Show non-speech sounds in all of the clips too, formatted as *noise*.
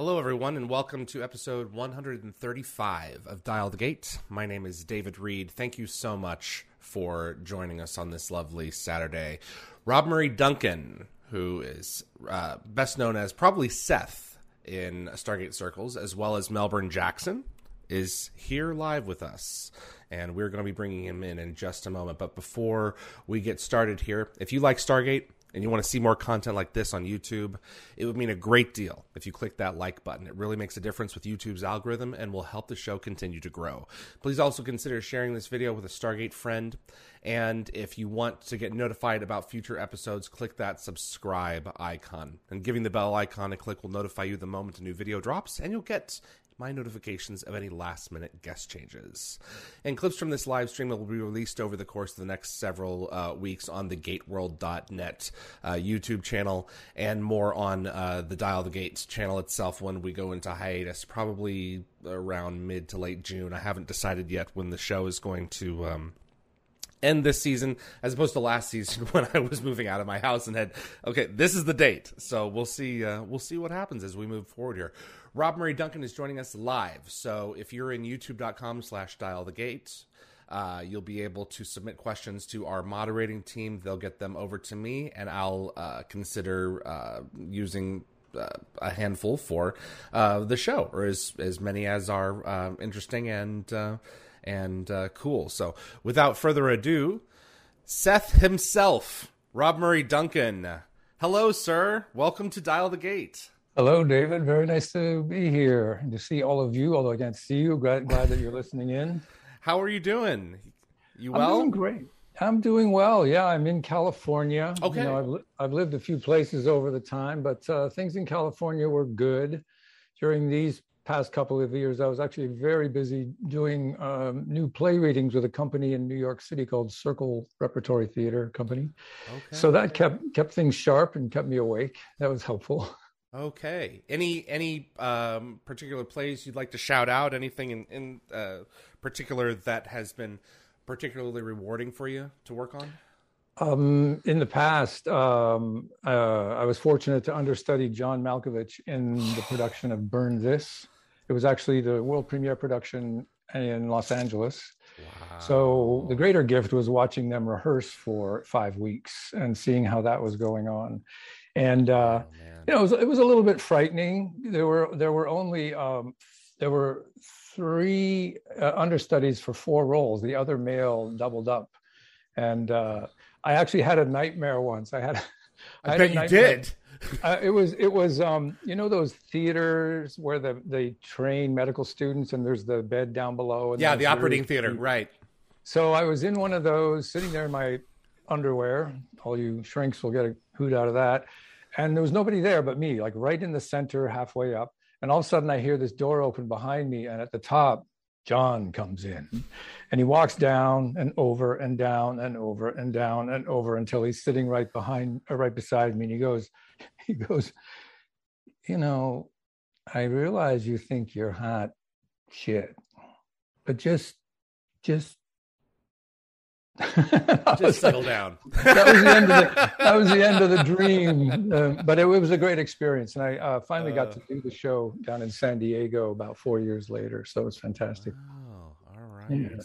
Hello, everyone, and welcome to episode 135 of Dial the Gate. My name is David Reed. Thank you so much for joining us on this lovely Saturday. Rob Murray Duncan, who is uh, best known as probably Seth in Stargate circles, as well as Melburn Jackson, is here live with us. And we're going to be bringing him in in just a moment. But before we get started here, if you like Stargate, and you want to see more content like this on YouTube, it would mean a great deal if you click that like button. It really makes a difference with YouTube's algorithm and will help the show continue to grow. Please also consider sharing this video with a Stargate friend. And if you want to get notified about future episodes, click that subscribe icon. And giving the bell icon a click will notify you the moment a new video drops, and you'll get my notifications of any last minute guest changes. And clips from this live stream will be released over the course of the next several uh, weeks on the gateworld.net uh, YouTube channel and more on uh, the Dial the Gates channel itself when we go into hiatus, probably around mid to late June. I haven't decided yet when the show is going to. Um, end this season as opposed to last season *laughs* when I was moving out of my house and had okay this is the date so we'll see uh, we'll see what happens as we move forward here Rob Murray Duncan is joining us live. So if you're in youtube.com slash dial the gate, uh, you'll be able to submit questions to our moderating team. They'll get them over to me, and I'll uh, consider uh, using uh, a handful for uh, the show, or as as many as are uh, interesting and and uh, cool. So, without further ado, Seth himself, Rob Murray Duncan. Hello, sir. Welcome to Dial the Gate. Hello, David. Very nice to be here and to see all of you. Although I can't see you, glad, glad that you're listening in. How are you doing? You well? I'm doing great. I'm doing well. Yeah, I'm in California. Okay. You know, I've, li- I've lived a few places over the time, but uh, things in California were good. During these past couple of years, I was actually very busy doing um, new play readings with a company in New York City called Circle Repertory Theater Company. Okay. So that kept kept things sharp and kept me awake. That was helpful. Okay. Any any um, particular plays you'd like to shout out? Anything in, in uh, particular that has been particularly rewarding for you to work on? Um, in the past, um, uh, I was fortunate to understudy John Malkovich in the production of Burn This. It was actually the world premiere production in Los Angeles. Wow. So the greater gift was watching them rehearse for five weeks and seeing how that was going on. And uh, oh, you know, it was, it was, a little bit frightening. There were there were only um, there were three uh, understudies for four roles. The other male doubled up, and uh, I actually had a nightmare once. I had. I, I bet you did. *laughs* Uh, it was it was um, you know those theaters where the they train medical students and there's the bed down below. yeah, the operating theater, right. So I was in one of those, sitting there in my underwear. All you shrinks will get a hoot out of that. And there was nobody there but me, like right in the center, halfway up. And all of a sudden, I hear this door open behind me, and at the top, John comes in and he walks down and over and down and over and down and over until he's sitting right behind or right beside me. And he goes, *laughs* he goes, you know, I realize you think you're hot shit, but just, just *laughs* Just settle down. that was the end of the, that was the end of the dream. Uh, but it, it, was a great experience, and I uh, finally uh, got to do the show down in San Diego about four years later. So it was fantastic. Oh, all right. Yeah.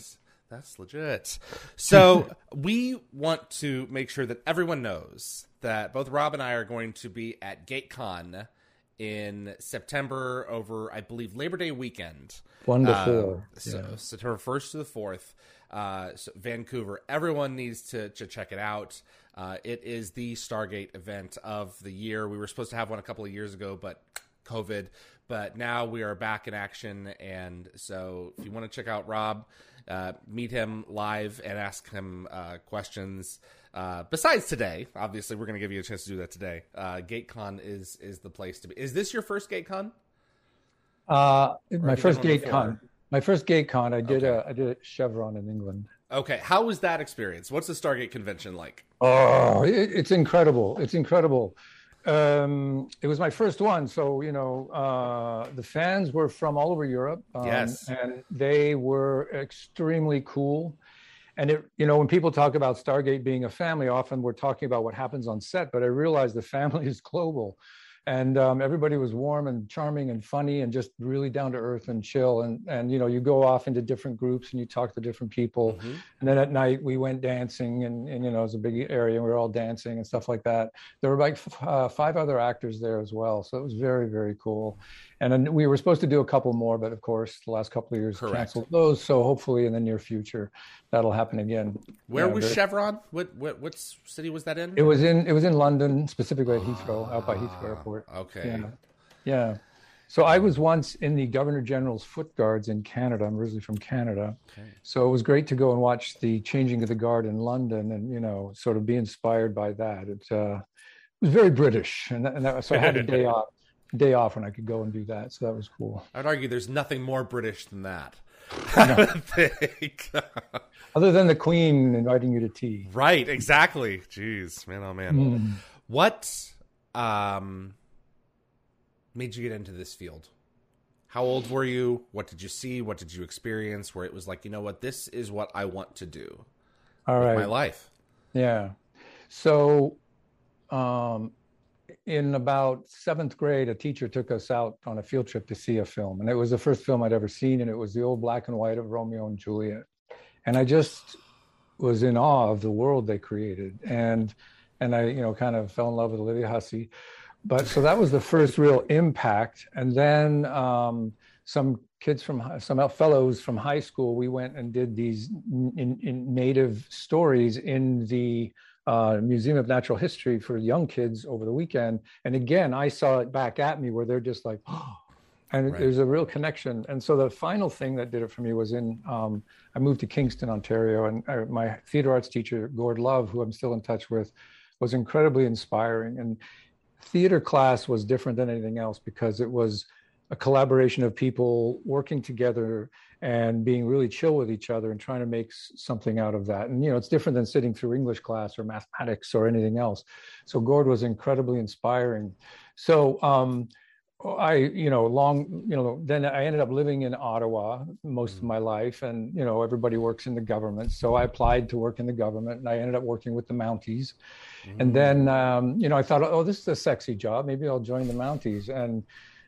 That's legit. So *laughs* we want to make sure that everyone knows that both Rob and I are going to be at GateCon in September over, I believe, Labor Day weekend. Wonderful. Uh, so yeah. September first to the fourth. Uh, so Vancouver. Everyone needs to, to check it out. Uh, it is the Stargate event of the year. We were supposed to have one a couple of years ago, but COVID. but now we are back in action. And so, if you want to check out Rob, uh, meet him live and ask him uh, questions. Uh, besides today, obviously, we're going to give you a chance to do that today. Uh, GateCon is is the place to be. Is this your first GateCon? Uh, my first GateCon. My first GateCon. I did okay. a I did a Chevron in England. Okay, how was that experience? What's the Stargate convention like? Oh, it, it's incredible! It's incredible. Um, it was my first one, so you know uh, the fans were from all over Europe. Um, yes, and they were extremely cool. And it, you know, when people talk about Stargate being a family, often we're talking about what happens on set, but I realized the family *laughs* is global. And um, everybody was warm and charming and funny and just really down to earth and chill. And and you know you go off into different groups and you talk to different people. Mm-hmm. and then at night we went dancing and, and you know it was a big area and we were all dancing and stuff like that. There were like f- uh, five other actors there as well. So it was very very cool and then we were supposed to do a couple more but of course the last couple of years Correct. canceled those so hopefully in the near future that'll happen again where was very... chevron what, what what city was that in it was in it was in london specifically at heathrow out by heathrow airport okay yeah, yeah. So I was once in the Governor General's Foot Guards in Canada. I'm originally from Canada, okay. so it was great to go and watch the changing of the guard in London, and you know, sort of be inspired by that. It, uh, it was very British, and, and that, so I had a day *laughs* off day off when I could go and do that. So that was cool. I'd argue there's nothing more British than that. *laughs* *laughs* Other than the Queen inviting you to tea. Right, exactly. Jeez, man, oh man. Mm. What um, made you get into this field? How old were you? What did you see? What did you experience? Where it was like, you know what, this is what I want to do. All right, my life. Yeah. So, um, in about seventh grade, a teacher took us out on a field trip to see a film. And it was the first film I'd ever seen. And it was the old black and white of Romeo and Juliet. And I just was in awe of the world they created. And, and I, you know, kind of fell in love with Olivia Hussey. But so that was the first real impact. And then um, some kids from some fellows from high school, we went and did these in, in native stories in the uh, Museum of Natural History for young kids over the weekend. And again, I saw it back at me where they're just like, oh, *gasps* and right. there's a real connection. And so the final thing that did it for me was in, um, I moved to Kingston, Ontario, and I, my theater arts teacher, Gord Love, who I'm still in touch with, was incredibly inspiring. And theater class was different than anything else because it was a collaboration of people working together and being really chill with each other and trying to make something out of that. And, you know, it's different than sitting through English class or mathematics or anything else. So Gord was incredibly inspiring. So, um, I, you know, long, you know, then I ended up living in Ottawa most of mm. my life. And, you know, everybody works in the government. So I applied to work in the government and I ended up working with the Mounties. Mm-hmm. And then, um, you know, I thought, oh, this is a sexy job. Maybe I'll join the Mounties. And,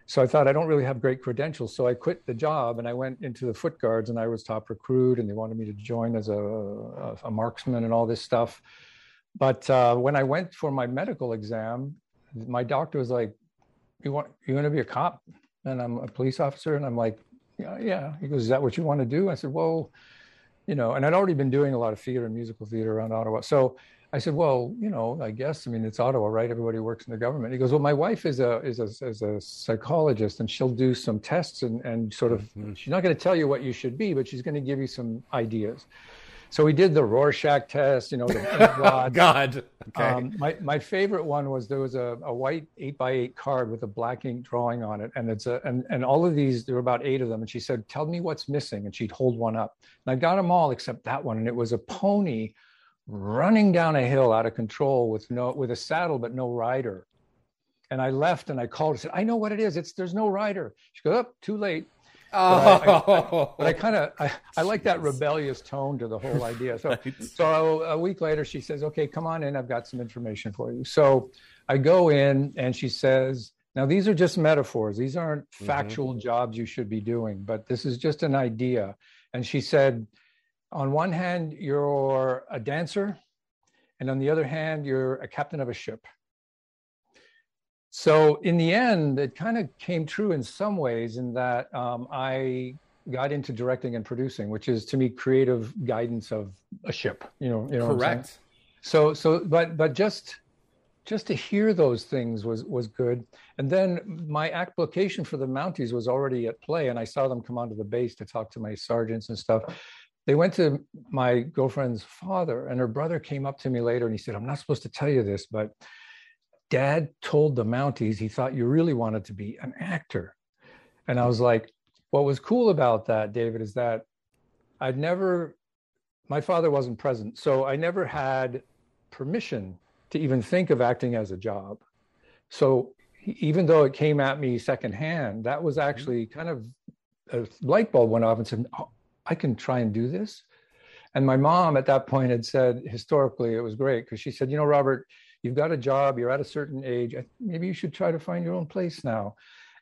so I thought I don't really have great credentials. So I quit the job and I went into the foot guards and I was top recruit and they wanted me to join as a, a, a marksman and all this stuff. But uh, when I went for my medical exam, my doctor was like, "You want you want to be a cop?" And I'm a police officer, and I'm like, "Yeah, yeah." He goes, "Is that what you want to do?" I said, "Well, you know." And I'd already been doing a lot of theater and musical theater around Ottawa, so I said, well, you know, I guess, I mean, it's Ottawa, right? Everybody works in the government. He goes, well, my wife is a, is a, is a psychologist and she'll do some tests and, and sort of, mm-hmm. she's not going to tell you what you should be, but she's going to give you some ideas. So we did the Rorschach test, you know, the *laughs* God. Okay. Um, my, my favorite one was there was a, a white eight by eight card with a black ink drawing on it. And it's a, and, and all of these, there were about eight of them. And she said, tell me what's missing. And she'd hold one up. And I got them all except that one. And it was a pony running down a hill out of control with no with a saddle but no rider. And I left and I called and said, I know what it is. It's there's no rider. She goes, up, oh, too late. Oh. But I, I, I kind of I, I like that rebellious tone to the whole idea. So *laughs* so a week later she says, Okay, come on in. I've got some information for you. So I go in and she says, Now these are just metaphors. These aren't mm-hmm. factual jobs you should be doing, but this is just an idea. And she said, on one hand, you're a dancer, and on the other hand, you're a captain of a ship. So in the end, it kind of came true in some ways in that um, I got into directing and producing, which is to me creative guidance of a ship. You know, you know. Correct. So, so, but, but just just to hear those things was was good. And then my application for the Mounties was already at play, and I saw them come onto the base to talk to my sergeants and stuff. They went to my girlfriend's father, and her brother came up to me later and he said, "I'm not supposed to tell you this, but Dad told the Mounties he thought you really wanted to be an actor." And I was like, "What was cool about that, David, is that I'd never." My father wasn't present, so I never had permission to even think of acting as a job. So even though it came at me secondhand, that was mm-hmm. actually kind of a light bulb went off and said, oh, I can try and do this. And my mom at that point had said, historically, it was great because she said, you know, Robert, you've got a job, you're at a certain age, maybe you should try to find your own place now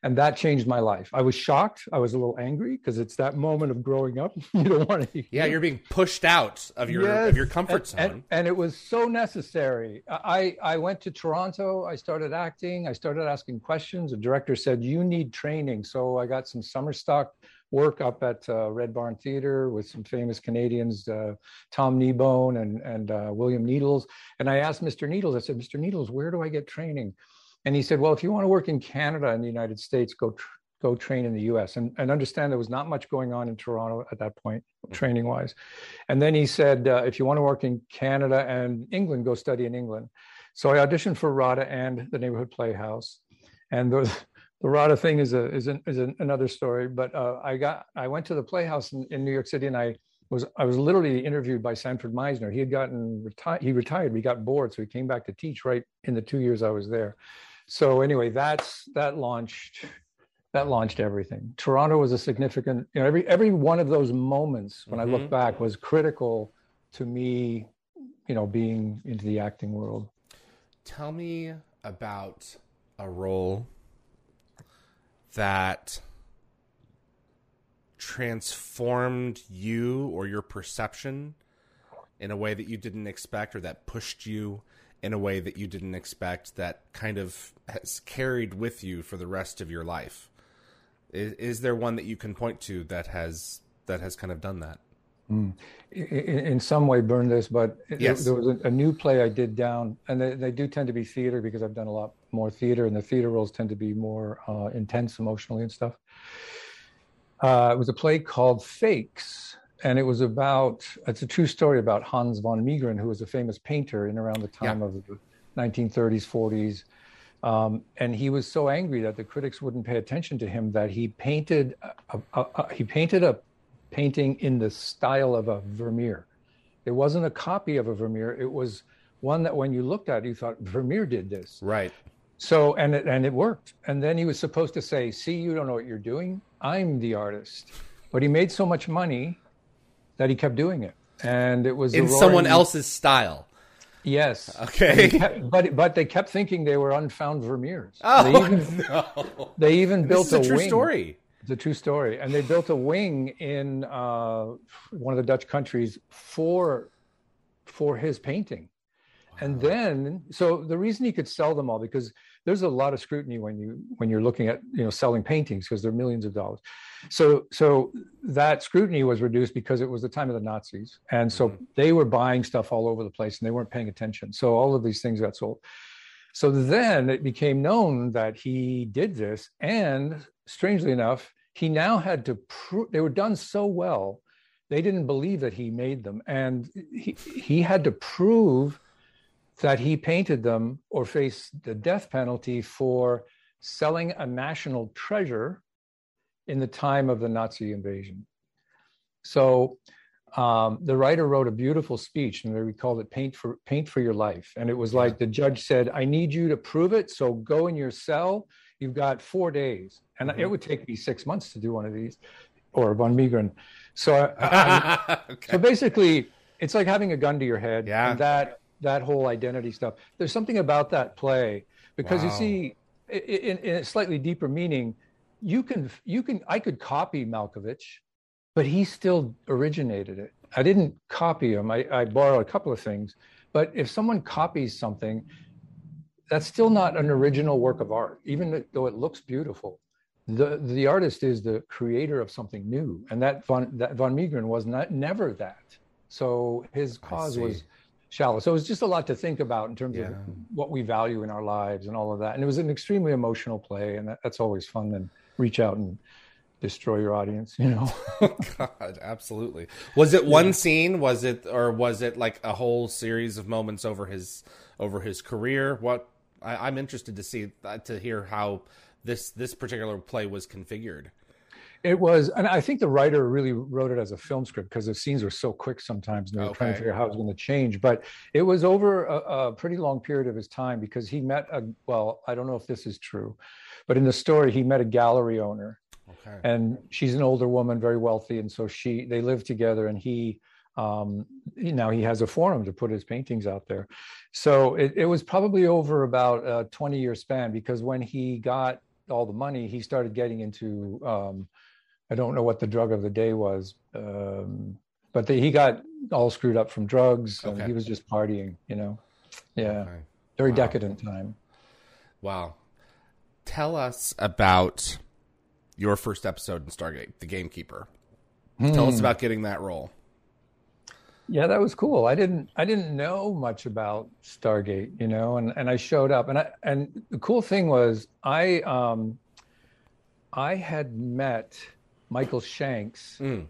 and that changed my life. I was shocked. I was a little angry because it's that moment of growing up. *laughs* you don't want to. Yeah, you're being pushed out of your yes. of your comfort and, zone, and, and, it was so necessary. I I went to Toronto. I started acting. I started asking questions. The director said you need training, so I got some summer stock work up at uh, Red Barn Theater with some famous Canadians, uh, Tom Kneebone and and uh, William Needles. And I asked Mr. Needles. I said, Mr. Needles, where do I get training? And he said, well, if you want to work in Canada and the United States, go tr- go train in the U.S. And, and understand there was not much going on in Toronto at that point, training wise. And then he said, uh, if you want to work in Canada and England, go study in England. So I auditioned for RADA and the Neighborhood Playhouse. And the, the RADA thing is a is, an, is an, another story. But uh, I got I went to the Playhouse in, in New York City, and I was I was literally interviewed by Sanford Meisner. He had gotten retired. He retired. We got bored, so he came back to teach right in the two years I was there so anyway, that's that launched that launched everything. Toronto was a significant, you know, every every one of those moments when mm-hmm. I look mm-hmm. back was critical to me, you know, being into the acting world. Tell me about a role that transformed you or your perception in a way that you didn't expect or that pushed you in a way that you didn't expect that kind of has carried with you for the rest of your life is, is there one that you can point to that has that has kind of done that mm. in, in, some way burn this but yes. there, there was a, a, new play i did down and they, they, do tend to be theater because i've done a lot more theater and the theater roles tend to be more uh, intense emotionally and stuff uh, it was a play called fakes and it was about it's a true story about Hans von Meegeren, who was a famous painter in around the time yeah. of the 1930s, 40s. Um, and he was so angry that the critics wouldn't pay attention to him that he painted a, a, a, he painted a painting in the style of a Vermeer. It wasn't a copy of a Vermeer. It was one that when you looked at it, you thought Vermeer did this. Right. So and it, and it worked. And then he was supposed to say, "See, you don't know what you're doing. I'm the artist." But he made so much money that he kept doing it, and it was in someone else's style. Yes. Okay. Kept, but but they kept thinking they were unfound Vermeers. Oh they even, no! *laughs* They even built a, a true wing. story. It's a true story, and they built a wing in uh, one of the Dutch countries for for his painting. And then, so the reason he could sell them all because there's a lot of scrutiny when you when you're looking at you know selling paintings because they're millions of dollars. So so that scrutiny was reduced because it was the time of the Nazis, and so mm-hmm. they were buying stuff all over the place and they weren't paying attention. So all of these things got sold. So then it became known that he did this, and strangely enough, he now had to prove they were done so well, they didn't believe that he made them, and he he had to prove that he painted them or faced the death penalty for selling a national treasure in the time of the Nazi invasion. So um, the writer wrote a beautiful speech, and we called it "Paint for Paint for Your Life." And it was like the judge said, "I need you to prove it. So go in your cell. You've got four days, and mm-hmm. it would take me six months to do one of these, or von Meegeren." So, I, *laughs* okay. so basically, it's like having a gun to your head. Yeah. And that that whole identity stuff. There's something about that play because wow. you see, in, in, a slightly deeper meaning, you can you can I could copy Malkovich, but he still originated it. I didn't copy him. I, I borrowed a couple of things, but if someone copies something, that's still not an original work of art, even though it looks beautiful. The the artist is the creator of something new, and that von that von Meegeren was not never that. So his cause was shallow. So it was just a lot to think about in terms Yeah. of what we value in our lives and all of that. And it was an extremely emotional play, and that, that's always fun. And reach out and destroy your audience, you know. *laughs* *laughs* God, absolutely. Was it one scene? Was it, or was it like a whole series of moments over his over his career? What I, I'm interested to see uh, to hear how this this particular play was configured. It was, and I think the writer really wrote it as a film script because the scenes were so quick sometimes, and they were trying to figure out how it was going to change. But it was over a, a pretty long period of his time because he met a well, I don't know if this is true, but in the story he met a gallery owner, Okay. and she's an older woman, very wealthy, and so she they live together, and he. Um, you know, he has a forum to put his paintings out there. So it, it was probably over about a 20 year span because when he got all the money, he started getting into um, I don't know what the drug of the day was, um, but the, he got all screwed up from drugs. And Okay. he was just partying, you know. Yeah, Okay. very Wow. decadent time. Wow. Tell us about your first episode in Stargate, The Gamekeeper. Tell Hmm. us about getting that role. Yeah, that was cool. I didn't I didn't know much about Stargate, you know, and and I showed up and I and the cool thing was I um I had met Michael Shanks Mm.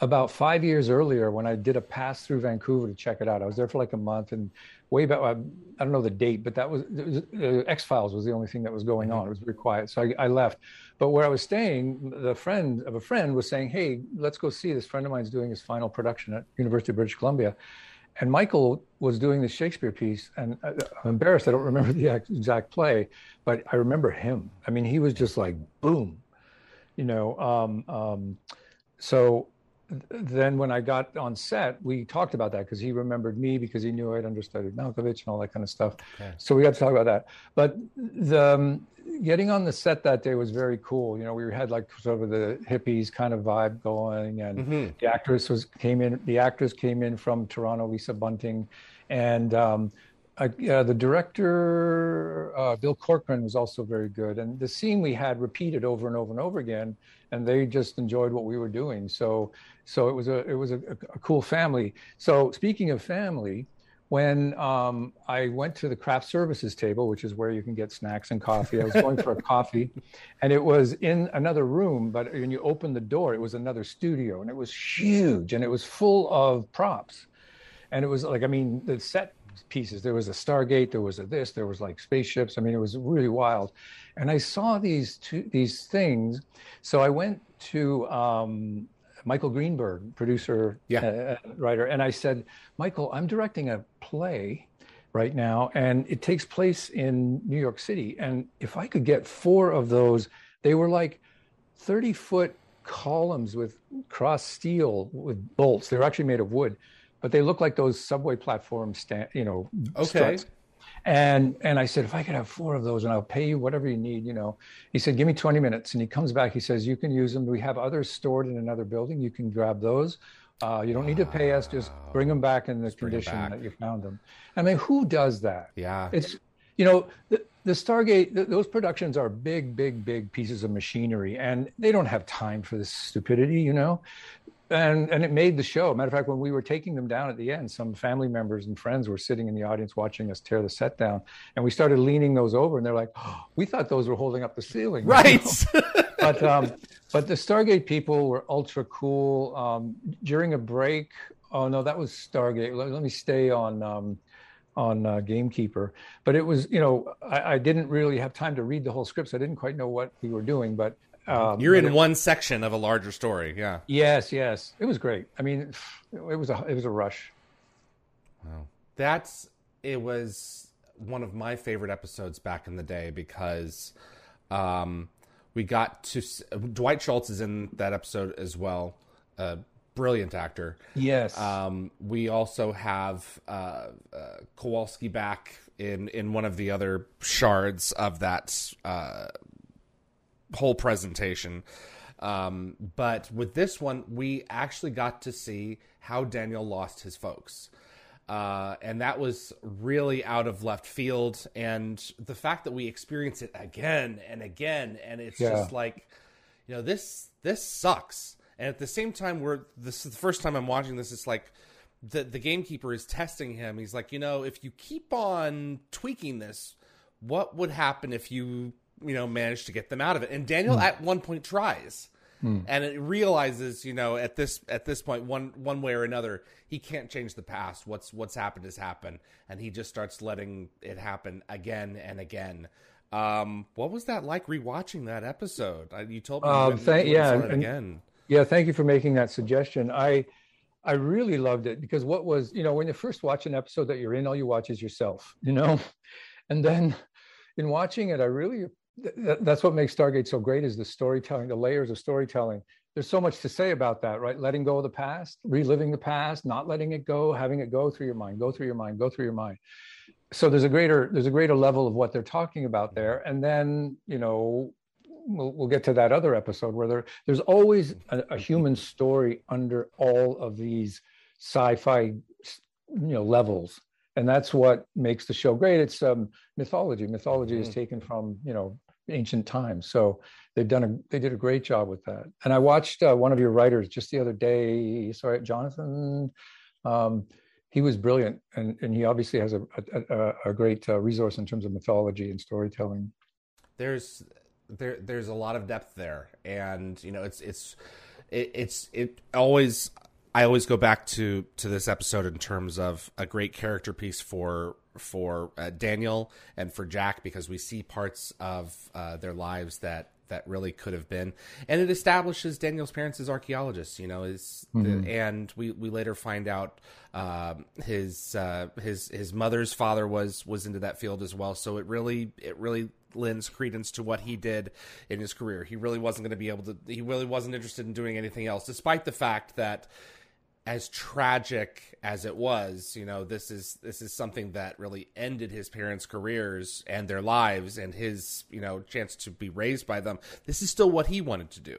about five years earlier when I did a pass through Vancouver to check it out. I was there for like a month and way back, I, I don't know the date, but that was, uh, X Files was the only thing that was going on. It was very quiet. So I, I left. But where I was staying, the friend of a friend was saying, Hey, let's go see this friend of mine's doing his final production at University of British Columbia. And Michael was doing this Shakespeare piece, and I- I'm embarrassed. I don't remember the *laughs* exact play, but I remember him. I mean, he was just like boom, you know. Um, um, so then when I got on set, we talked about that because he remembered me because he knew I'd understudied Malkovich and all that kind of stuff. Okay. So we got to talk about that. But the um, getting on the set that day was very cool. You know, we had like sort of the hippies kind of vibe going, and Mhm. the actress was came in. The actress came in from Toronto, Lisa Bunting, and um, uh, yeah, the director uh, Bill Corcoran was also very good. And the scene we had repeated over and over and over again, and they just enjoyed what we were doing. So, so it was a it was a, a cool family. So speaking of family. When um, I went to the craft services table, which is where you can get snacks and coffee, I was going for a *laughs* coffee, and it was in another room. But when you opened the door, it was another studio, and it was huge, and it was full of props and it was like i mean the set pieces. There was a stargate there was a this there was like spaceships. I mean it was really wild. And i saw these two these things. So i went to um, michael greenburg producer Yeah. uh, writer and i said michael i'm directing a play right now and it takes place in new york city. And if i could get four of those they were like 30 foot columns with cross steel with bolts. They were actually made of wood, but they look like those subway platform stand, you know, Okay. struts. And and I said, if I could have four of those and I'll pay you whatever you need, you know. He said, give me 20 minutes. And he comes back, he says, you can use them. We have others stored in another building. You can grab those. Uh, you don't need to pay us. Just bring them back in the 'em condition that you found them. I mean, who does that? Yeah. it's you know the, the stargate th- those productions are big big big pieces of machinery and they don't have time for this stupidity you know and and it made the show matter of fact when we were taking them down at the end some family members and friends were sitting in the audience watching us tear the set down and we started leaning those over and they're like oh, we thought those were holding up the ceiling *laughs* you know? right. but um, but the Stargate people were ultra cool. Um, during a break, oh no, that was Stargate. Let, let me stay on um, on uh, Gamekeeper. But it was, you know, I, I didn't really have time to read the whole script, so I didn't quite know what we were doing. But um, You're in it- one section of a larger story. Yeah. Yes, yes, it was great. I mean, it was a it was a rush. Wow. That's it was one of my favorite episodes back in the day because um, we got to Dwight Schultz is in that episode as well. A brilliant actor. Yes. Um, we also have uh, uh, Kowalski back in in one of the other shards of that uh, whole presentation. Um, but with this one, we actually got to see how Daniel lost his folks. Uh, and that was really out of left field. And the fact that we experience it again and again, and it's Yeah. just like, you know, this this sucks. And at the same time, we're this is the first time I'm watching this. It's like the the gamekeeper is testing him. He's like, you know, if you keep on tweaking this, what would happen if you you know manage to get them out of it? And Daniel mm. at one point tries. Mm. And it realizes, you know, at this at this point, one one way or another, he can't change the past. What's what's happened has happened, and he just starts letting it happen again and again. Um, what was that like rewatching that episode? You told me, um, th- yeah, and, again. Yeah, thank you for making that suggestion. I I really loved it because what was, you know, when you first watch an episode that you're in, all you watch is yourself, you know? *laughs* And then in watching it, I really, th- that's what makes Stargate so great is the storytelling, the layers of storytelling. There's so much to say about that, right? Letting go of the past, reliving the past, not letting it go, having it go through your mind, go through your mind, go through your mind. So there's a greater, there's a greater level of what they're talking about there. And then, you know, we'll, we'll get to that other episode where there, there's always a, a human story under all of these sci-fi you know levels and that's what makes the show great it's um, mythology mythology mm-hmm. is taken from you know ancient times. So they've done a they did a great job with that. And i watched uh, one of your writers just the other day sorry jonathan um, he was brilliant. And, and he obviously has a, a, a great uh, resource in terms of mythology and storytelling. There's there there's a lot of depth there, and you know it's it's it, it's it always I always go back to to this episode in terms of a great character piece for for uh, Daniel and for Jack because we see parts of uh, their lives that that really could have been, and it establishes Daniel's parents as archaeologists. You know, is mm-hmm. the, and we we later find out um, his uh, his his mother's father was was into that field as well. So it really it really lends credence to what he did in his career. He really wasn't going to be able to. He really wasn't interested in doing anything else, despite the fact that, as tragic as it was, you know, this is this is something that really ended his parents' careers and their lives and his you know chance to be raised by them. This is still what he wanted to do.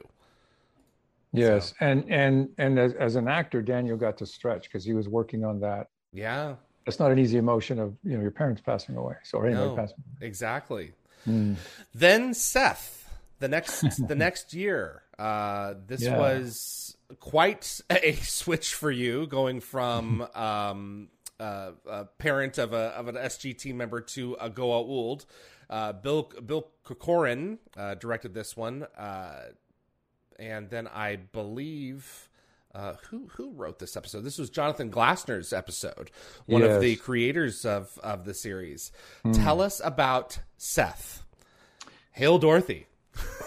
Yes, so. and and and as, as an actor, Daniel got to stretch because he was working on that. Yeah, it's not an easy emotion of you know your parents passing away. So or anybody no, passing. Away. Exactly. Mm. Then Seth, the next the next year. Uh, this yeah. was quite *laughs* a switch for you, going from um, uh, a parent of a of an SG team member to a Goa'uld. Uh, Bill Bill Corcoran uh, directed this one, uh, and then I believe uh, who who wrote this episode? This was Jonathan Glassner's episode, one yes. of the creators of of the series. Mm. Tell us about Seth. Hail Dorothy.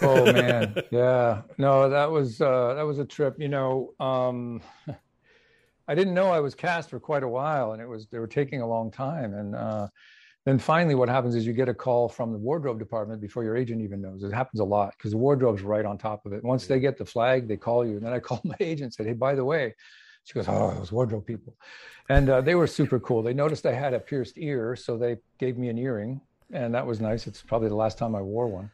Oh man, yeah. No, that was uh, that was a trip. You know, um, *laughs* I didn't know I was cast for quite a while, and it was they were taking a long time, and uh, then finally what happens is you get a call from the wardrobe department before your agent even knows. It happens a lot because the wardrobe's right on top of it. Once they get the flag they call you. And then i *laughs* called my agent and said hey by the way she goes oh those wardrobe people. And uh, they were super cool. They noticed i had a pierced ear so they gave me an earring and that was nice. It's probably the last time i wore one.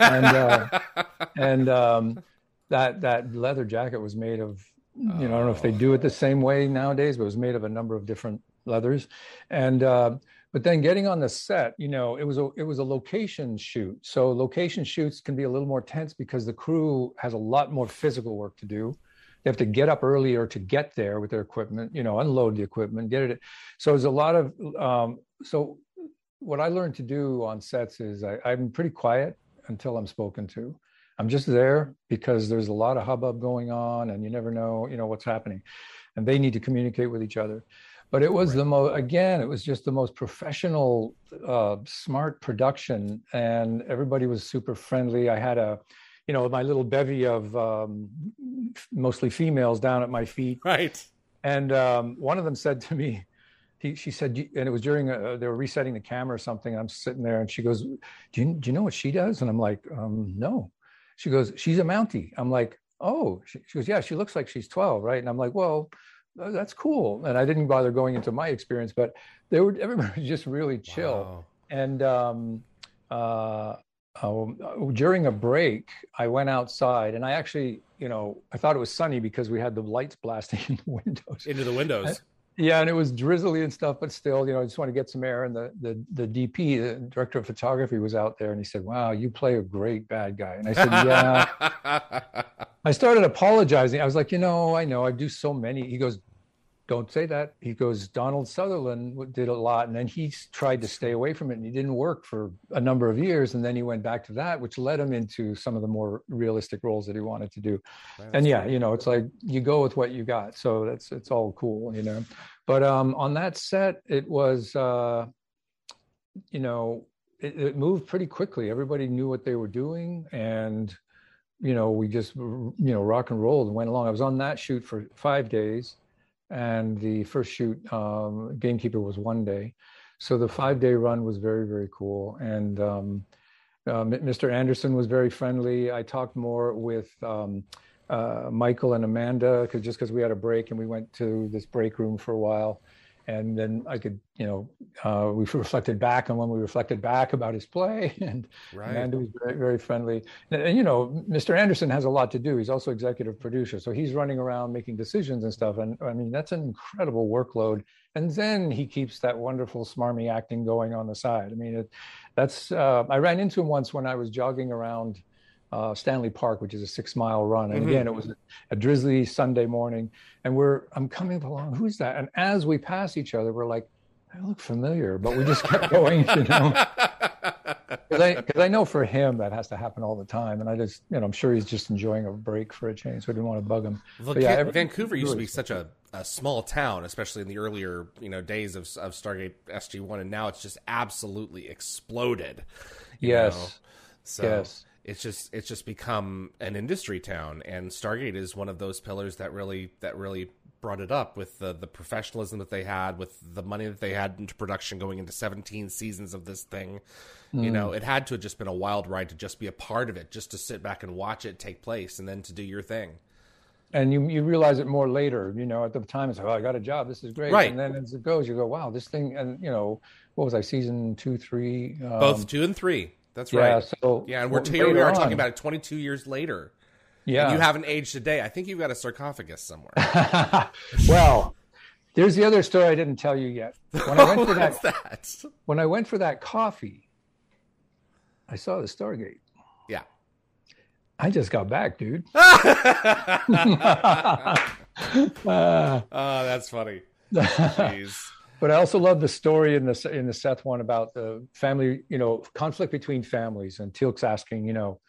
And uh, *laughs* and um, that that leather jacket was made of you know i don't know if they do it the same way nowadays but it was made of a number of different leathers. And uh, but then getting on the set you know it was a it was a location shoot. So location shoots can be a little more tense because the crew has a lot more physical work to do. They have to get up earlier to get there with their equipment you know unload the equipment get it. So there's a lot of um, so what i learned to do on sets is I, i'm pretty quiet until i'm spoken to. I'm just there because there's a lot of hubbub going on and you never know you know what's happening. And they need to communicate with each other. But it was right. the most again it was just the most professional uh, smart production and everybody was super friendly. I had a you know my little bevy of um, mostly females down at my feet. Right. And um, one of them said to me he, she said and it was during a, they were resetting the camera or something i'm sitting there and she goes do you, do you know what she does and i'm like um, no she goes she's a mountie i'm like oh she, she goes yeah she looks like she's 12 right and i'm like well that's cool. And I didn't bother going into my experience, but they were everybody was just really chill. Wow. And um, uh, uh, during a break, I went outside, and I actually, you know, I thought it was sunny because we had the lights blasting *laughs* in the windows. Into the windows. Yeah, and it was drizzly and stuff, but still, you know, I just want to get some air. And the the the DP, the director of photography, was out there, and he said, "Wow, you play a great bad guy." And I said, "Yeah." *laughs* I started apologizing. I was like, "You know, I know I do so many." He goes, don't say that. He goes, Donald Sutherland did a lot, and then he tried to stay away from it, and he didn't work for a number of years, and then he went back to that, which led him into some of the more realistic roles that he wanted to do. and yeah, you know, it's like you go with what you got, so that's it's all cool, you know. But um, on that set, it was, uh, you know, it, it moved pretty quickly. Everybody knew what they were doing, and you know, we just you know rock and rolled and went along. I was on that shoot for five days and the first shoot um, gamekeeper was one day. So the five day run was very very cool. And um, uh, mr anderson was very friendly. I talked more with um, uh, michael and amanda because just because we had a break and we went to this break room for a while and then I could, you know, uh, we reflected back on when we reflected back about his play, *laughs* and right. Amanda was very, very friendly. And, and, you know, Mr. Anderson has a lot to do. He's also executive producer, so he's running around making decisions and stuff. And I mean, that's an incredible workload. And then he keeps that wonderful smarmy acting going on the side. I mean, it, that's. Uh, I ran into him once when I was jogging around uh, Stanley Park, which is a six mile run. And mm-hmm. again, it was a, drizzly Sunday morning. And we're, I'm coming along, who's that? And as we pass each other, we're like, I look familiar, but we just kept going, you know. *laughs* Because I, I know for him that has to happen all the time, and I just, you know, I'm sure he's just enjoying a break for a change, so I didn't want to bug him. Look, yeah, every, Vancouver used to be such a, a small town, especially in the earlier, you know, days of, of Stargate SG One, and now it's just absolutely exploded. Yes. Know? So, yes it's just it's just become an industry town. And stargate is one of those pillars that really that really brought it up with the the professionalism that they had with the money that they had into production going into 17 seasons of this thing. Mm. you know it had to have just been a wild ride to just be a part of it just to sit back and watch it take place and then to do your thing. And you you realize it more later you know at the time it's like oh i got a job. This is great. Right. And then as it goes you go wow this thing and you know what was i season two three um, both two and three that's right. Yeah, so yeah, and we're here we are on. talking about it 22 years later. Yeah, and you haven't aged today. I think you've got a sarcophagus somewhere. *laughs* well, there's the other story I didn't tell you yet. When I *laughs* went for that, that, when I went for that coffee, I saw the Stargate. Yeah. I just got back, dude. uh, *laughs* oh, that's funny. Jeez but I also love the story in the in the Seth one about the family, you know, conflict between families, and Teal'c's asking, you know,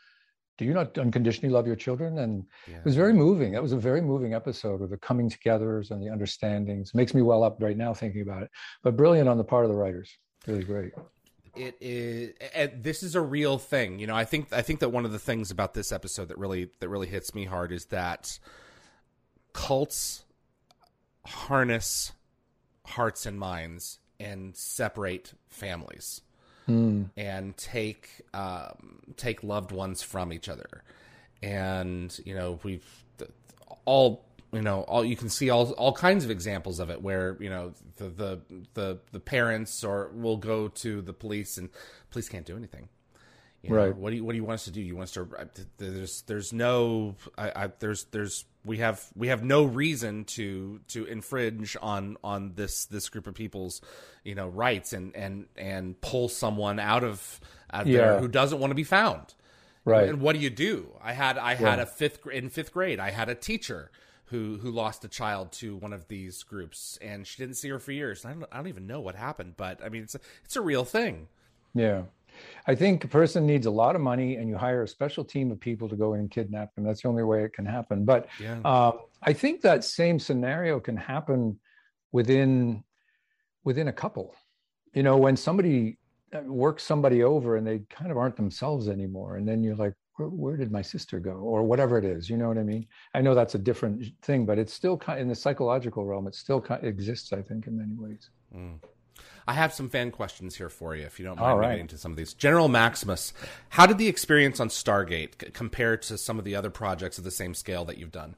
do you not unconditionally love your children? And yeah. it was very moving. That was a very moving episode of the coming togethers and the understandings. Makes me well up right now thinking about it. But brilliant on the part of the writers. Really great. It is. this is a real thing. You know, I think I think that one of the things about this episode that really that really hits me hard is that cults harness hearts and minds and separate families mm. and take um, take loved ones from each other. And you know we've all you know all you can see all all kinds of examples of it where you know the the the, the parents or will go to the police and police can't do anything you know, right. What do you What do you want us to do? You want us to? Uh, there's There's no. I, I, there's There's we have we have no reason to to infringe on on this this group of people's you know rights and and and pull someone out of out yeah. there who doesn't want to be found. Right. And what do you do? I had I had yeah. a fifth in fifth grade. I had a teacher who who lost a child to one of these groups, and she didn't see her for years. I don't I don't even know what happened, but I mean it's a, it's a real thing. Yeah. I think a person needs a lot of money and you hire a special team of people to go in and kidnap them. That's the only way it can happen. But yeah. um, I think that same scenario can happen within within a couple. You know, when somebody uh, works somebody over and they kind of aren't themselves anymore, and then you're like, where, where, did my sister go, or whatever it is. You know what I mean? I know that's a different thing, but it's still kind in the psychological realm. It still kind exists, I think, in many ways. Mm. I have some fan questions here for you, if you don't mind right. getting to some of these. General Maximus, how did the experience on Stargate c- compare to some of the other projects of the same scale that you've done?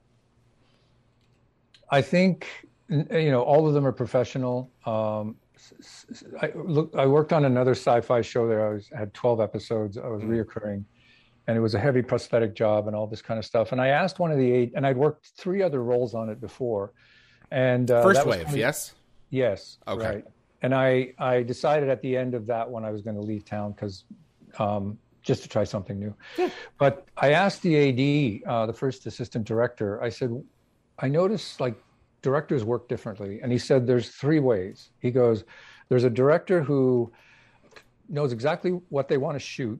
I think you know all of them are professional. Um, I look, I worked on another sci-fi show there. I was had twelve episodes. I was mm. reoccurring, and it was a heavy prosthetic job and all this kind of stuff. And I asked one of the eight, and I'd worked three other roles on it before. And uh, first wave, yes, yes, okay. Right and I I decided at the end of that one I was going to leave town because um, just to try something new. Yeah. But I asked the AD, uh, the first assistant director. I said, I noticed like directors work differently. And he said there's three ways. He goes, there's a director who knows exactly what they want to shoot,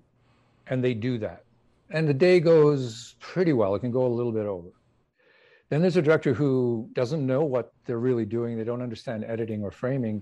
and they do that. And the day goes pretty well. It can go a little bit over. Then there's a director who doesn't know what they're really doing. They don't understand editing or framing,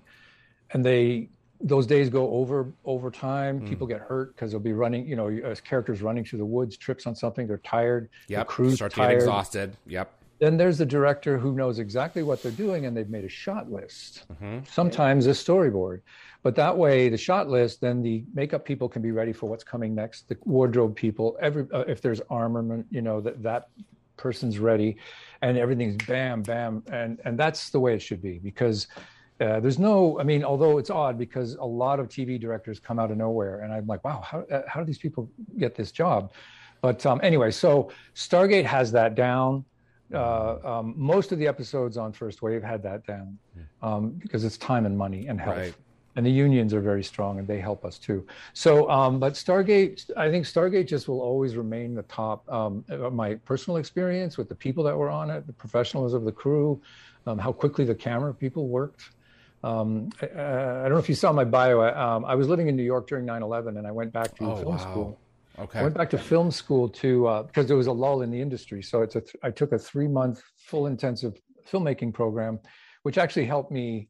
and they those days go over over time. Mm. People get hurt because they'll be running. You know, as characters running through the woods, trips on something. They're tired. Yep. The crew's Start tired. exhausted. Yep. Then there's the director who knows exactly what they're doing and they've made a shot list. Mm-hmm. Sometimes a storyboard. But that way, the shot list, then the makeup people can be ready for what's coming next. The wardrobe people, every uh, if there's armament, you know that that person's ready, and everything's bam, bam, and and that's the way it should be because uh, there's no. I mean, although it's odd because a lot of TV directors come out of nowhere, and I'm like, wow, how uh, how do these people get this job? But um, anyway, so Stargate has that down. Uh, um, most of the episodes on First Wave had that down hmm. um, because it's time and money and health. Right and the unions are very strong and they help us too. So, um, but Stargate, I think Stargate just will always remain the top. Um, my personal experience with the people that were on it, the professionalism of the crew, um, how quickly the camera people worked. Um, I, I, don't know if you saw my bio. I, um, I, was living in New York during 9/11, and I went back to oh, film wow. school. Okay. I went back to film school to uh, because there was a lull in the industry. So it's a th- I took a three month full intensive filmmaking program, which actually helped me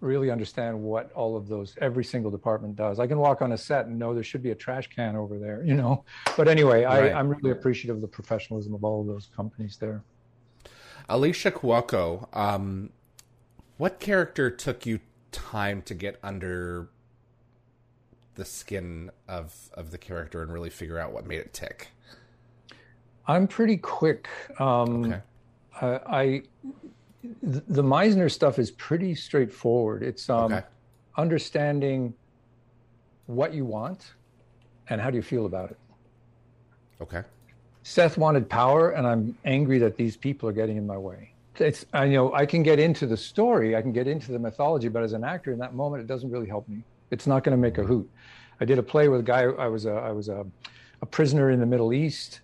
really understand what all of those every single department does. I can walk on a set and know there should be a trash can over there, you know. But anyway, right. I, am really appreciative of the professionalism of all of those companies there. Alicia Cuoco, um, what character took you time to get under the skin of of the character and really figure out what made it tick? I'm pretty quick. Um, okay. I, I the Meisner stuff is pretty straightforward. It's um, okay. understanding what you want and how do you feel about it. Okay. Seth wanted power, and I'm angry that these people are getting in my way. It's I you know I can get into the story, I can get into the mythology, but as an actor in that moment, it doesn't really help me. It's not going to make a hoot. I did a play with a guy. I was a I was a, a prisoner in the Middle East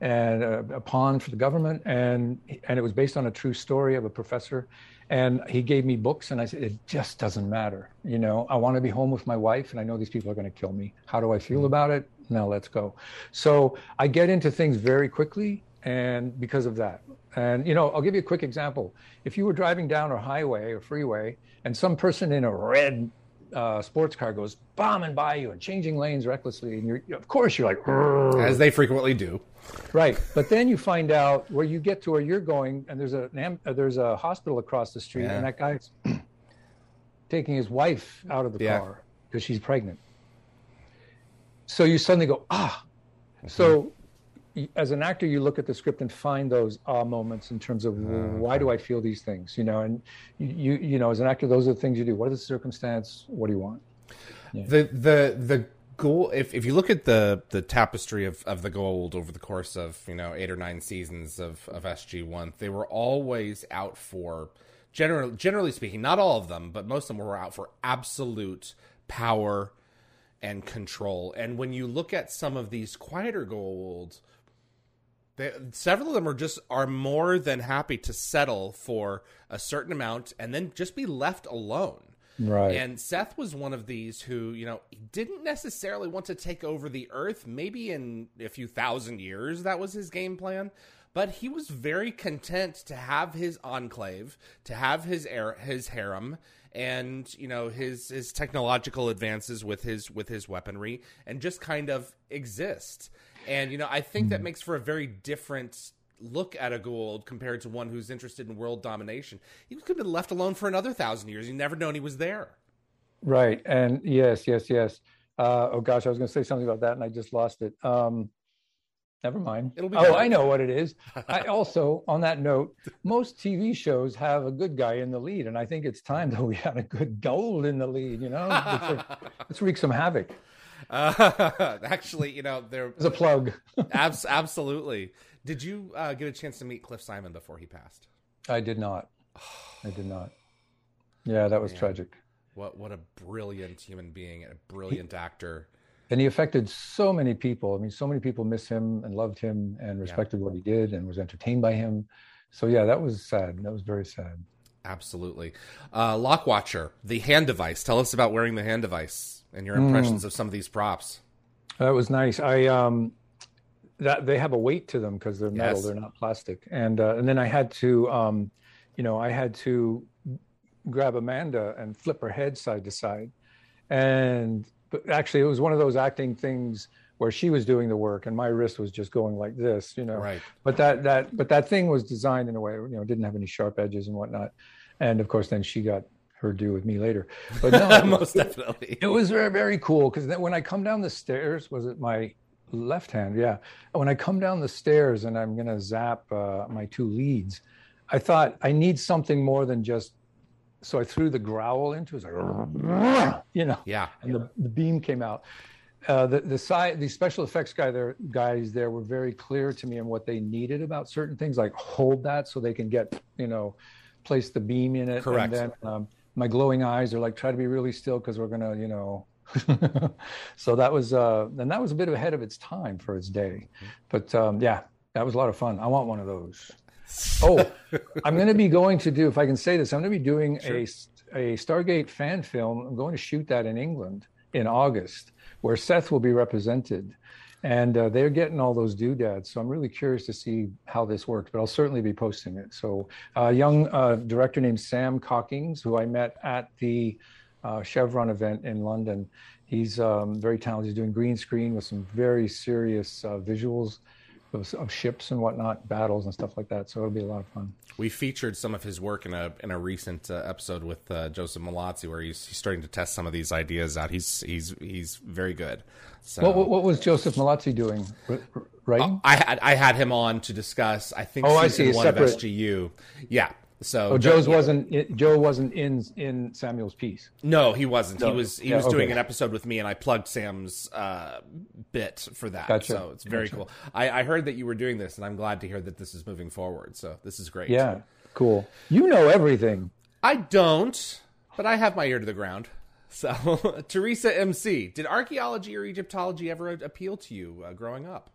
and a, a pawn for the government, and and it was based on a true story of a professor. And he gave me books, and I said, it just doesn't matter. You know, I want to be home with my wife, and I know these people are going to kill me. How do I feel mm-hmm. about it? Now let's go. So I get into things very quickly, and because of that. And you know, I'll give you a quick example. If you were driving down a highway or freeway, and some person in a red uh, sports car goes bombing by you and changing lanes recklessly, and you're of course you're like, as they frequently do. Right, but then you find out where you get to where you're going, and there's a uh, there's a hospital across the street, yeah. and that guy's *clears throat* taking his wife out of the yeah. car because she's pregnant. So you suddenly go ah. Mm-hmm. So as an actor, you look at the script and find those ah moments in terms of uh, why do I feel these things, you know, and you you know as an actor, those are the things you do. What is the circumstance? What do you want? Yeah. The the the goal if, if you look at the the tapestry of, of the Goa'uld over the course of you know eight or nine seasons of, of SG1 they were always out for generally generally speaking not all of them but most of them were out for absolute power and control and when you look at some of these quieter Goa'uld they, several of them are just are more than happy to settle for a certain amount and then just be left alone Right. And Seth was one of these who, you know, didn't necessarily want to take over the earth. Maybe in a few thousand years, that was his game plan. But he was very content to have his enclave, to have his air, his harem, and you know his his technological advances with his with his weaponry, and just kind of exist. And you know, I think mm. that makes for a very different look at a Goa'uld compared to one who's interested in world domination. He could have been left alone for another thousand years. You never known he was there. Right. And yes, yes, yes. Uh, oh gosh, I was going to say something about that and I just lost it. Um, never mind. It'll be oh. I know what it is. I also, on that note, most TV shows have a good guy in the lead, and I think it's time that we had a good Goa'uld in the lead. You know, let's wreak some havoc. Uh, *laughs* actually, you know, there's a plug. *laughs* abs- absolutely. Did you uh, get a chance to meet Cliff Simon before he passed? I did not. I did not. Yeah, that was Man. tragic. What what a brilliant human being, and a brilliant he, actor. And he affected so many people. I mean, so many people miss him and loved him and respected yeah. what he did and was entertained by him. so yeah, that was sad. That was very sad. Absolutely. Uh, Lockwatcher, the hand device. Tell us about wearing the hand device and your impressions mm. of some of these props. That was nice. I um, that they have a weight to them because they're metal; yes. they're not plastic. And uh, and then I had to, um, you know, I had to grab Amanda and flip her head side to side, and but actually it was one of those acting things where she was doing the work and my wrist was just going like this, you know. Right. But that that but that thing was designed in a way, you know, didn't have any sharp edges and whatnot. And of course, then she got her do with me later. But *laughs* no, most definitely, it was very very cool because when I come down the stairs, was it my left hand? Yeah. When I come down the stairs and I'm gonna zap uh, my two leads, I thought I need something more than just so I threw the growl into it. like, *laughs* you know, yeah, and the, the beam came out. Uh, the the side the special effects guy there guys there were very clear to me on what they needed about certain things, like hold that so they can get you know place the beam in it. Correct. And then um, my glowing eyes are like try to be really still because we're gonna you know. *laughs* so that was uh, and that was a bit ahead of its time for its day, but um, yeah, that was a lot of fun. I want one of those oh, *laughs* I'm going to be going to do, if I can say this, I'm going to be doing sure. a, a Stargate fan film. I'm going to shoot that in England in August, where Seth will be represented. And uh, they're getting all those doodads. So I'm really curious to see how this works, but I'll certainly be posting it. So a young uh, director named Sam Cockings, who I met at the uh, Chevron event in London, he's um, very talented. He's doing green screen with some very serious uh, visuals of, of, ships and whatnot, battles and stuff like that. So it'll be a lot of fun. We featured some of his work in a in a recent uh, episode with uh, Joseph Mallozzi, where he's, he's starting to test some of these ideas out. He's he's he's very good. So, what, what was Joseph Mallozzi doing? Right? Uh, I had I had him on to discuss. I think oh, I see. one separate... of SGU. Yeah, so oh, Joe's yeah. wasn't Joe wasn't in in Samuel's piece. No, he wasn't. No. He was he yeah, was okay. doing an episode with me, and I plugged Sam's uh, bit for that. Gotcha. So it's very gotcha. cool. I, I heard that you were doing this, and I'm glad to hear that this is moving forward. So this is great. Yeah, cool. You know everything. I don't, but I have my ear to the ground. *laughs* So *laughs* Teresa MC, did archaeology or Egyptology ever appeal to you uh, growing up?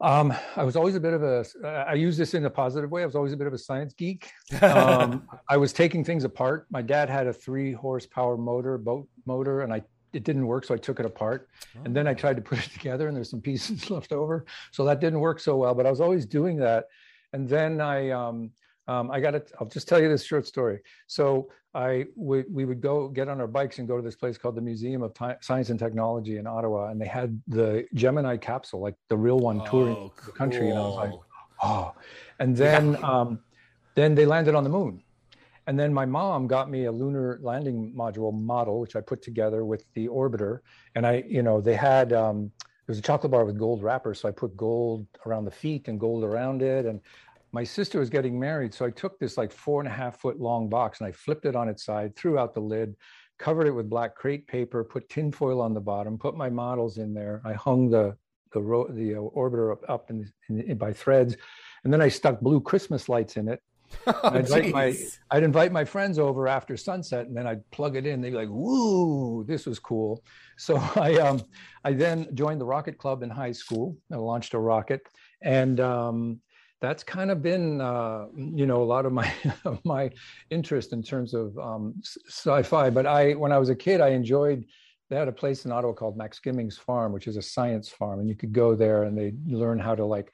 Um, I was always a bit of a. I use this in a positive way. I was always a bit of a science geek. Um, *laughs* I was taking things apart. My dad had a three horsepower motor, boat motor, and I it didn't work, so I took it apart. Oh. And then I tried to put it *laughs* together, and there's some pieces *laughs* left over, so that didn't work so well. But I was always doing that. And then I um, um, I got it. I'll just tell you this short story. So I we, we would go get on our bikes and go to this place called the Museum of T- Science and Technology in Ottawa, and they had the Gemini capsule, like the real one, touring oh, the country. Cool. And I was like, oh. And then yeah. um, then they landed on the moon. And then my mom got me a lunar landing module model, which I put together with the orbiter. And I, you know, they had um, there was a chocolate bar with gold wrapper, so I put gold around the feet and gold around it, and my sister was getting married. So I took this like four and a half foot long box and I flipped it on its side, threw out the lid, covered it with black crepe paper, put tinfoil on the bottom, put my models in there. I hung the the, ro- the uh, orbiter up, up in, in, in, by threads, and then I stuck blue Christmas lights in it. *laughs* Oh, I'd, invite my, I'd invite my friends over after sunset, and then I'd plug it in. They'd be like, "Woo, this was cool!" So *laughs* I um, I then joined the rocket club in high school. I launched a rocket, and um, that's kind of been uh, you know a lot of my *laughs* my interest in terms of um, sci-fi. But I when I was a kid, I enjoyed. They had a place in Ottawa called Max Gimmings Farm, which is a science farm, and you could go there and they learn how to like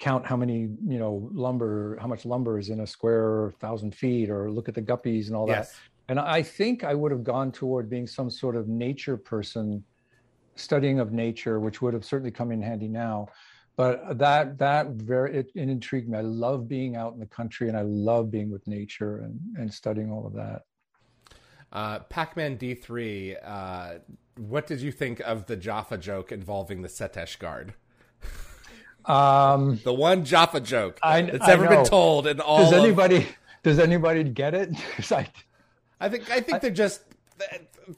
count how many you know lumber, how much lumber is in a square thousand feet, or look at the guppies and all yes. that. And I think I would have gone toward being some sort of nature person, studying of nature, which would have certainly come in handy now but that that very it, it, intrigued me. I love being out in the country and i love being with nature and and studying all of that. Uh, pac-man d3 uh, what did you think of the jaffa joke involving the setesh guard? Um, *laughs* the one jaffa joke I, that's I ever know. been told in all does anybody of... does anybody get it? *laughs* I, I think i think I, they're just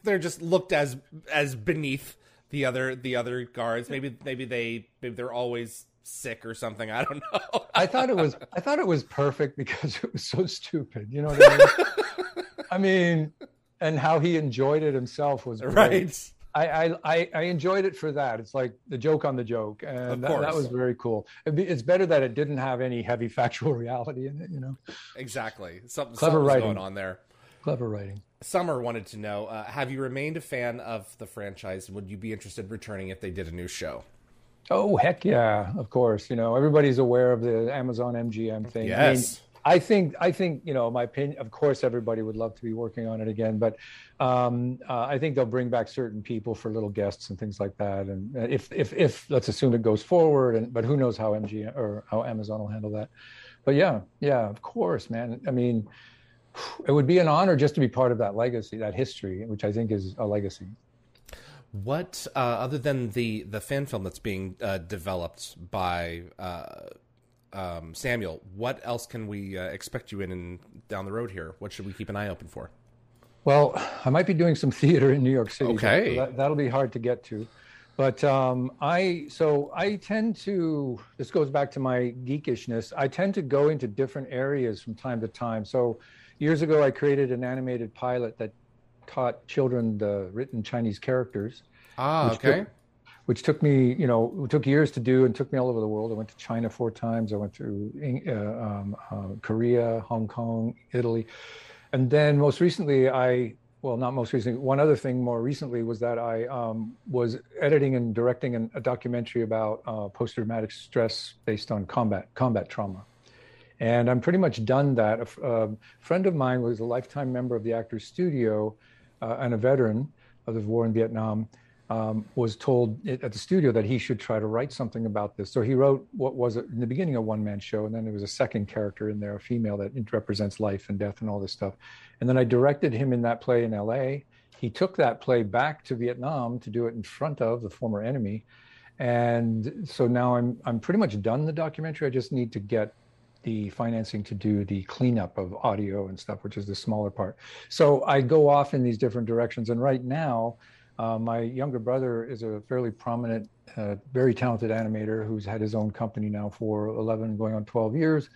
they're just looked as as beneath the other the other guards. Maybe maybe they maybe they're always sick or something. I don't know. *laughs* I thought it was I thought it was perfect because it was so stupid. You know what I mean? I mean, and how he enjoyed it himself was great. right. I, I I enjoyed it for that. It's like the joke on the joke, and that, that, was very cool. it's better that it didn't have any heavy *laughs* factual reality in it. You know. Exactly. Something clever writing going on there. Clever writing. Summer wanted to know: uh, Have you remained a fan of the franchise? Would you be interested in returning if they did a new show? Oh heck yeah! Of course. You know everybody's aware of the Amazon MGM thing. Yes. I mean, I think I think you know my opinion. Of course, everybody would love to be working on it again, but um, uh, I think they'll bring back certain people for little guests and things like that. And if if if let's assume it goes forward, and but who knows how MG or how Amazon will handle that. But yeah, yeah, of course, man. I mean, it would be an honor just to be part of that legacy, that history, which I think is a legacy. What uh, other than the the fan film that's being uh, developed by uh, um, Samuel, what else can we uh, expect you in and down the road here? What should we keep an eye open for? Well, I might be doing some *laughs* theater in New York City. Okay, so that, will be hard to get to. But um, I so I tend to this goes back to my geekishness. I tend to go into different areas from time to time. So years ago, I created an animated pilot that taught children the written Chinese characters. Ah, okay. Took, which took me, you know, took years to do and took me all over the world. I went to China four times. I went to uh, um, uh, Korea, Hong Kong, Italy. And then most recently, I, well, not most recently, one other thing more recently was that I um, was editing and directing an, a documentary about uh, post traumatic stress based on combat, combat trauma. And I'm pretty much done that. A, a friend of mine was a lifetime member of the Actors Studio uh, and a veteran of the war in Vietnam um, was told at the studio that he should try to write something about this. So he wrote what was in the beginning a one man show, and then there was a second character in there, a female that represents life and death and all this stuff. And then I directed him in that play in LA. He took that play back to Vietnam to do it in front of the former enemy. And so now I'm I'm pretty much done the documentary. I just need to get the financing to do the cleanup of audio and stuff, which is the smaller part. So I go off in these different directions. And right now, uh, my younger brother is a fairly prominent, uh, very talented animator who's had his own company now for 11, going on 12 years.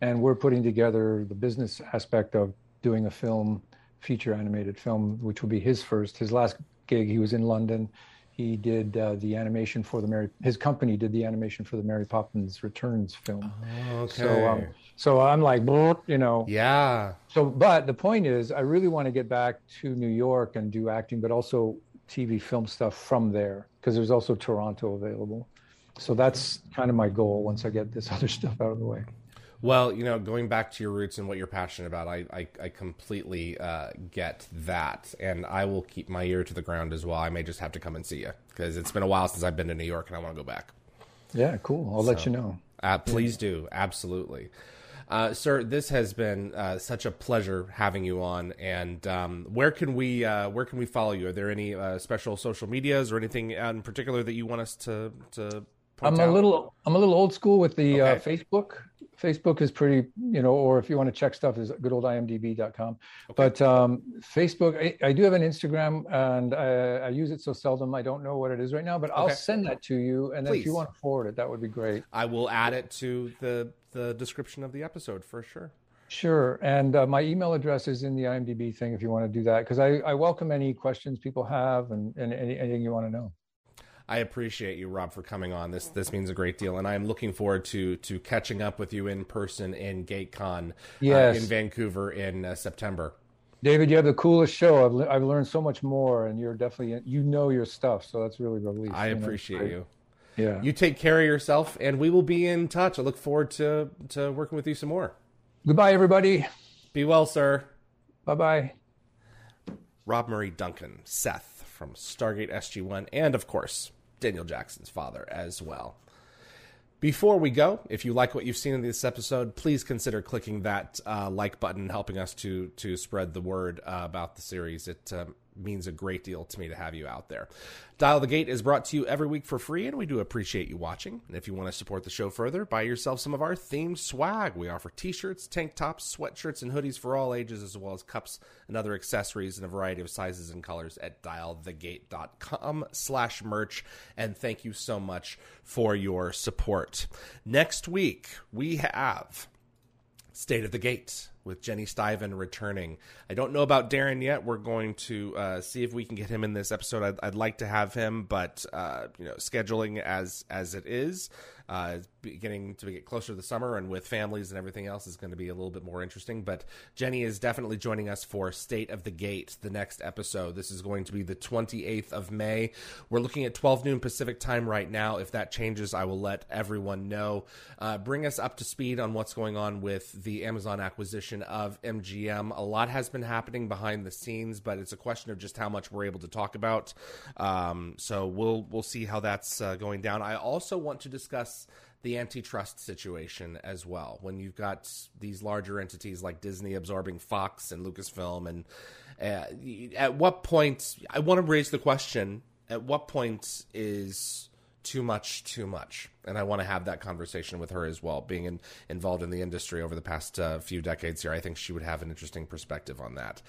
And we're putting together the business aspect of doing a film, feature animated film, which will be his first. His last gig, he was in London. He did uh, the animation for the Mary. His company did the animation for the Mary Poppins Returns film. Oh, okay. So, um, so I'm like, you know. Yeah. So, but the point is, I really want to get back to New York and do acting, but also TV film stuff from there because there's also Toronto available. So that's kind of my goal once I get this *laughs* other stuff out of the way. Well, you know, going back to your roots and what you're passionate about, I, I, I completely uh, get that. And I will keep my ear to the ground as well. I may just have to come and see you because it's been a while since I've been to New York and I want to go back. Yeah, cool. I'll so, let you know. Uh, please yeah. do. Absolutely. Uh, sir, this has been uh, such a pleasure having you on. And um, where can we uh, where can we follow you? Are there any uh, special social medias or anything in particular that you want us to to? I'm out? a little I'm a little old school with the uh, okay. Facebook. Facebook is pretty, you know, or if you want to check stuff, is good old imdb.com. Okay. But um, Facebook, I, I, do have an Instagram and I, I, use it so seldom I don't know what it is right now, but I'll send that to you. And then Please. if you want to forward it, that would be great. I will add it to the, the description of the episode for sure. Sure. And uh, my email address is in the IMDb thing if you want to do that, because I, I welcome any questions people have and, and any, anything you want to know. I appreciate you, Rob, for coming on. This this means a great deal, and I'm looking forward to to catching up with you in person in GateCon yes. uh, in Vancouver in uh, September. David, you have the coolest show. I've, I've learned so much more, and you're definitely you know your stuff, so that's really relief. I appreciate you. Yeah. You take care of yourself, and we will be in touch. I look forward to to working with you some more. Goodbye, everybody. Be well, sir. Bye bye. Rob Murray Duncan, Seth from Stargate SG One, and of course Daniel Jackson's father as well. Before we go, if you like what you've seen in this episode, please consider clicking that uh, like button, helping us to to spread the word uh, about the series. It um, means a great deal to me to have you out there. Dial the Gate is brought to you every week for free, and we do appreciate you watching. And if you want to support the show further, buy yourself some of our themed swag. We offer t shirts, tank tops, sweatshirts, and hoodies for all ages, as well as cups and other accessories in a variety of sizes and colors at dialthegate.com slash merch. And thank you so much for your support. Next week, we have State of the Gate with Jenny Stiven returning. I don't know about Darren yet. We're going to uh, see if we can get him in this episode. I'd, I'd like to have him, but uh, you know, scheduling as as it is, uh, beginning to get closer to the summer and with families and everything else is going to be a little bit more interesting. But Jenny is definitely joining us for State of the Gate, the next episode. This is going to be the 28th of May. We're looking at 12 noon Pacific time right now. If that changes, I will let everyone know. Uh, bring us up to speed on what's going on with the Amazon acquisition of MGM. A lot has been happening behind the scenes, but it's a question of just how much we're able to talk about. Um, so we'll we'll see how that's uh, going down. I also want to discuss the antitrust situation as well. When you've got these larger entities like Disney absorbing Fox and Lucasfilm, and uh, at what point, I want to raise the question: At what point is too much too much? And I want to have that conversation with her as well. Being in, involved in the industry over the past uh, few decades here, I think she would have an interesting perspective on that.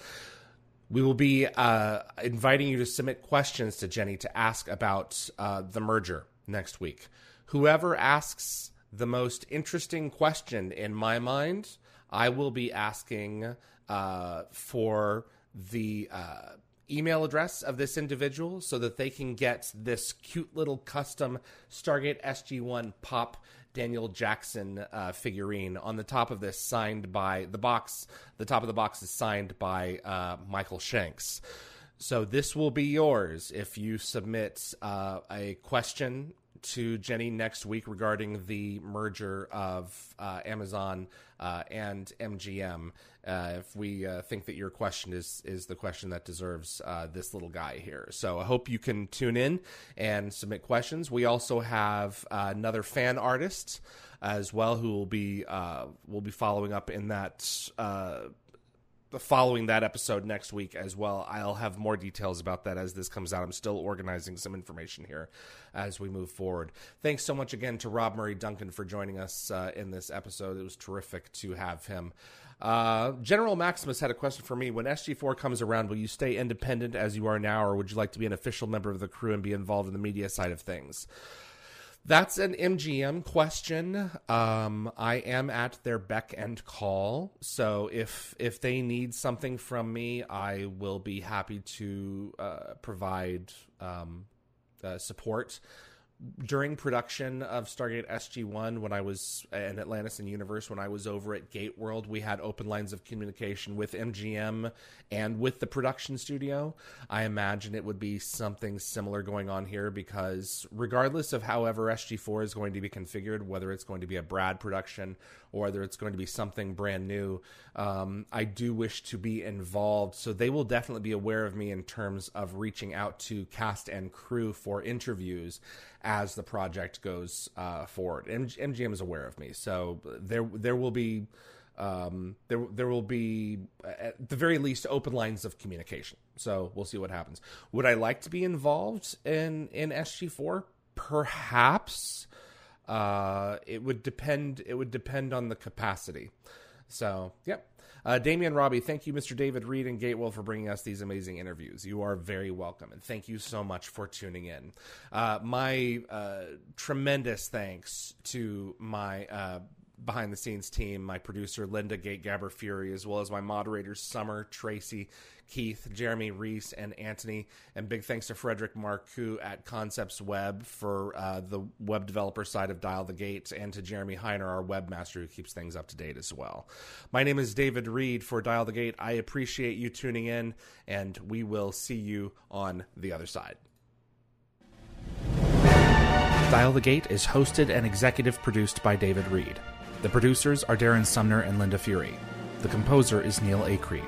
We will be uh, inviting you to submit questions to Jenny to ask about uh, the merger next week whoever asks the most interesting question in my mind, I will be asking uh, for the uh, email address of this individual so that they can get this cute little custom Stargate SG1 pop Daniel Jackson uh, figurine on the top of this, signed by the box. The top of the box is signed by uh, Michael Shanks. So this will be yours if you submit uh, a question to Jenny next week regarding the merger of uh, Amazon uh, and MGM. Uh, if we uh, think that your question is is the question that deserves uh, this little guy here, so I hope you can tune in and submit questions. We also have another fan artist as well who will be will be following up in that following that episode next week as well. I'll have more details about that as this comes out. I'm still organizing some information here as we move forward. Thanks so much again to Rob Murray Duncan for joining us uh, in this episode. It was terrific to have him. Uh, General Maximus had a question for me. When SG4 comes around, will you stay independent as you are now, or would you like to be an official member of the crew and be involved in the media side of things? That's an MGM question. Um, I am at their beck and call, so if if they need something from me, I will be happy to uh, provide um, uh, support during production of Stargate SG1 when I was in Atlantis and Universe when I was over at Gate World we had open lines of communication with MGM and with the production studio. I imagine it would be something similar going on here because regardless of however SG4 is going to be configured whether it's going to be a Brad production or whether it's going to be something brand new um, I do wish to be involved so they will definitely be aware of me in terms of reaching out to cast and crew for interviews as the project goes uh, forward. M- MGM is aware of me, so there there will be um, there there will be at the very least open lines of communication. So we'll see what happens. Would I like to be involved in in SG four? Perhaps. Uh, it would depend. It would depend on the capacity. So, yep. Uh, Damian Robbie, thank you, Mr. David Read and Gate World, for bringing us these amazing interviews. You are very welcome, and thank you so much for tuning in. Uh, my uh, tremendous thanks to my uh, behind the scenes team, my producer Linda Gate Gabber Fury, as well as my moderators Summer, Tracy, Keith, Jeremy Reese, and Anthony. And big thanks to Frederick Marcoux at Concepts Web for uh, the web developer side of Dial the Gate, and to Jeremy Heiner, our webmaster, who keeps things up to date as well. My name is David Read for Dial the Gate. I appreciate you tuning in, and we will see you on the other side. Dial the Gate is hosted and executive produced by David Read. The producers are Darren Sumner and Linda Fury. The composer is Neil Acree.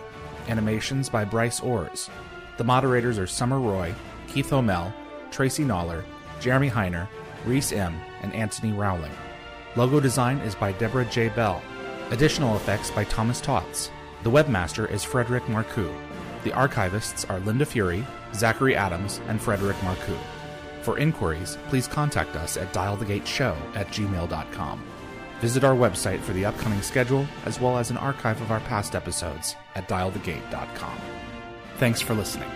Animations by Bryce Orrs. The moderators are Summer Roy, Keith O'Mell, Tracy Noller, Jeremy Heiner, Reese M., and Anthony Rowling. Logo design is by Deborah J. Bell. Additional effects by Thomas Tots. The webmaster is Frederick Marcoux. The archivists are Linda Fury, Zachary Adams, and Frederick Marcoux. For inquiries, please contact us at dialthegateshow at gmail.com. Visit our website for the upcoming schedule as well as an archive of our past episodes at dialthegate.com. Thanks for listening.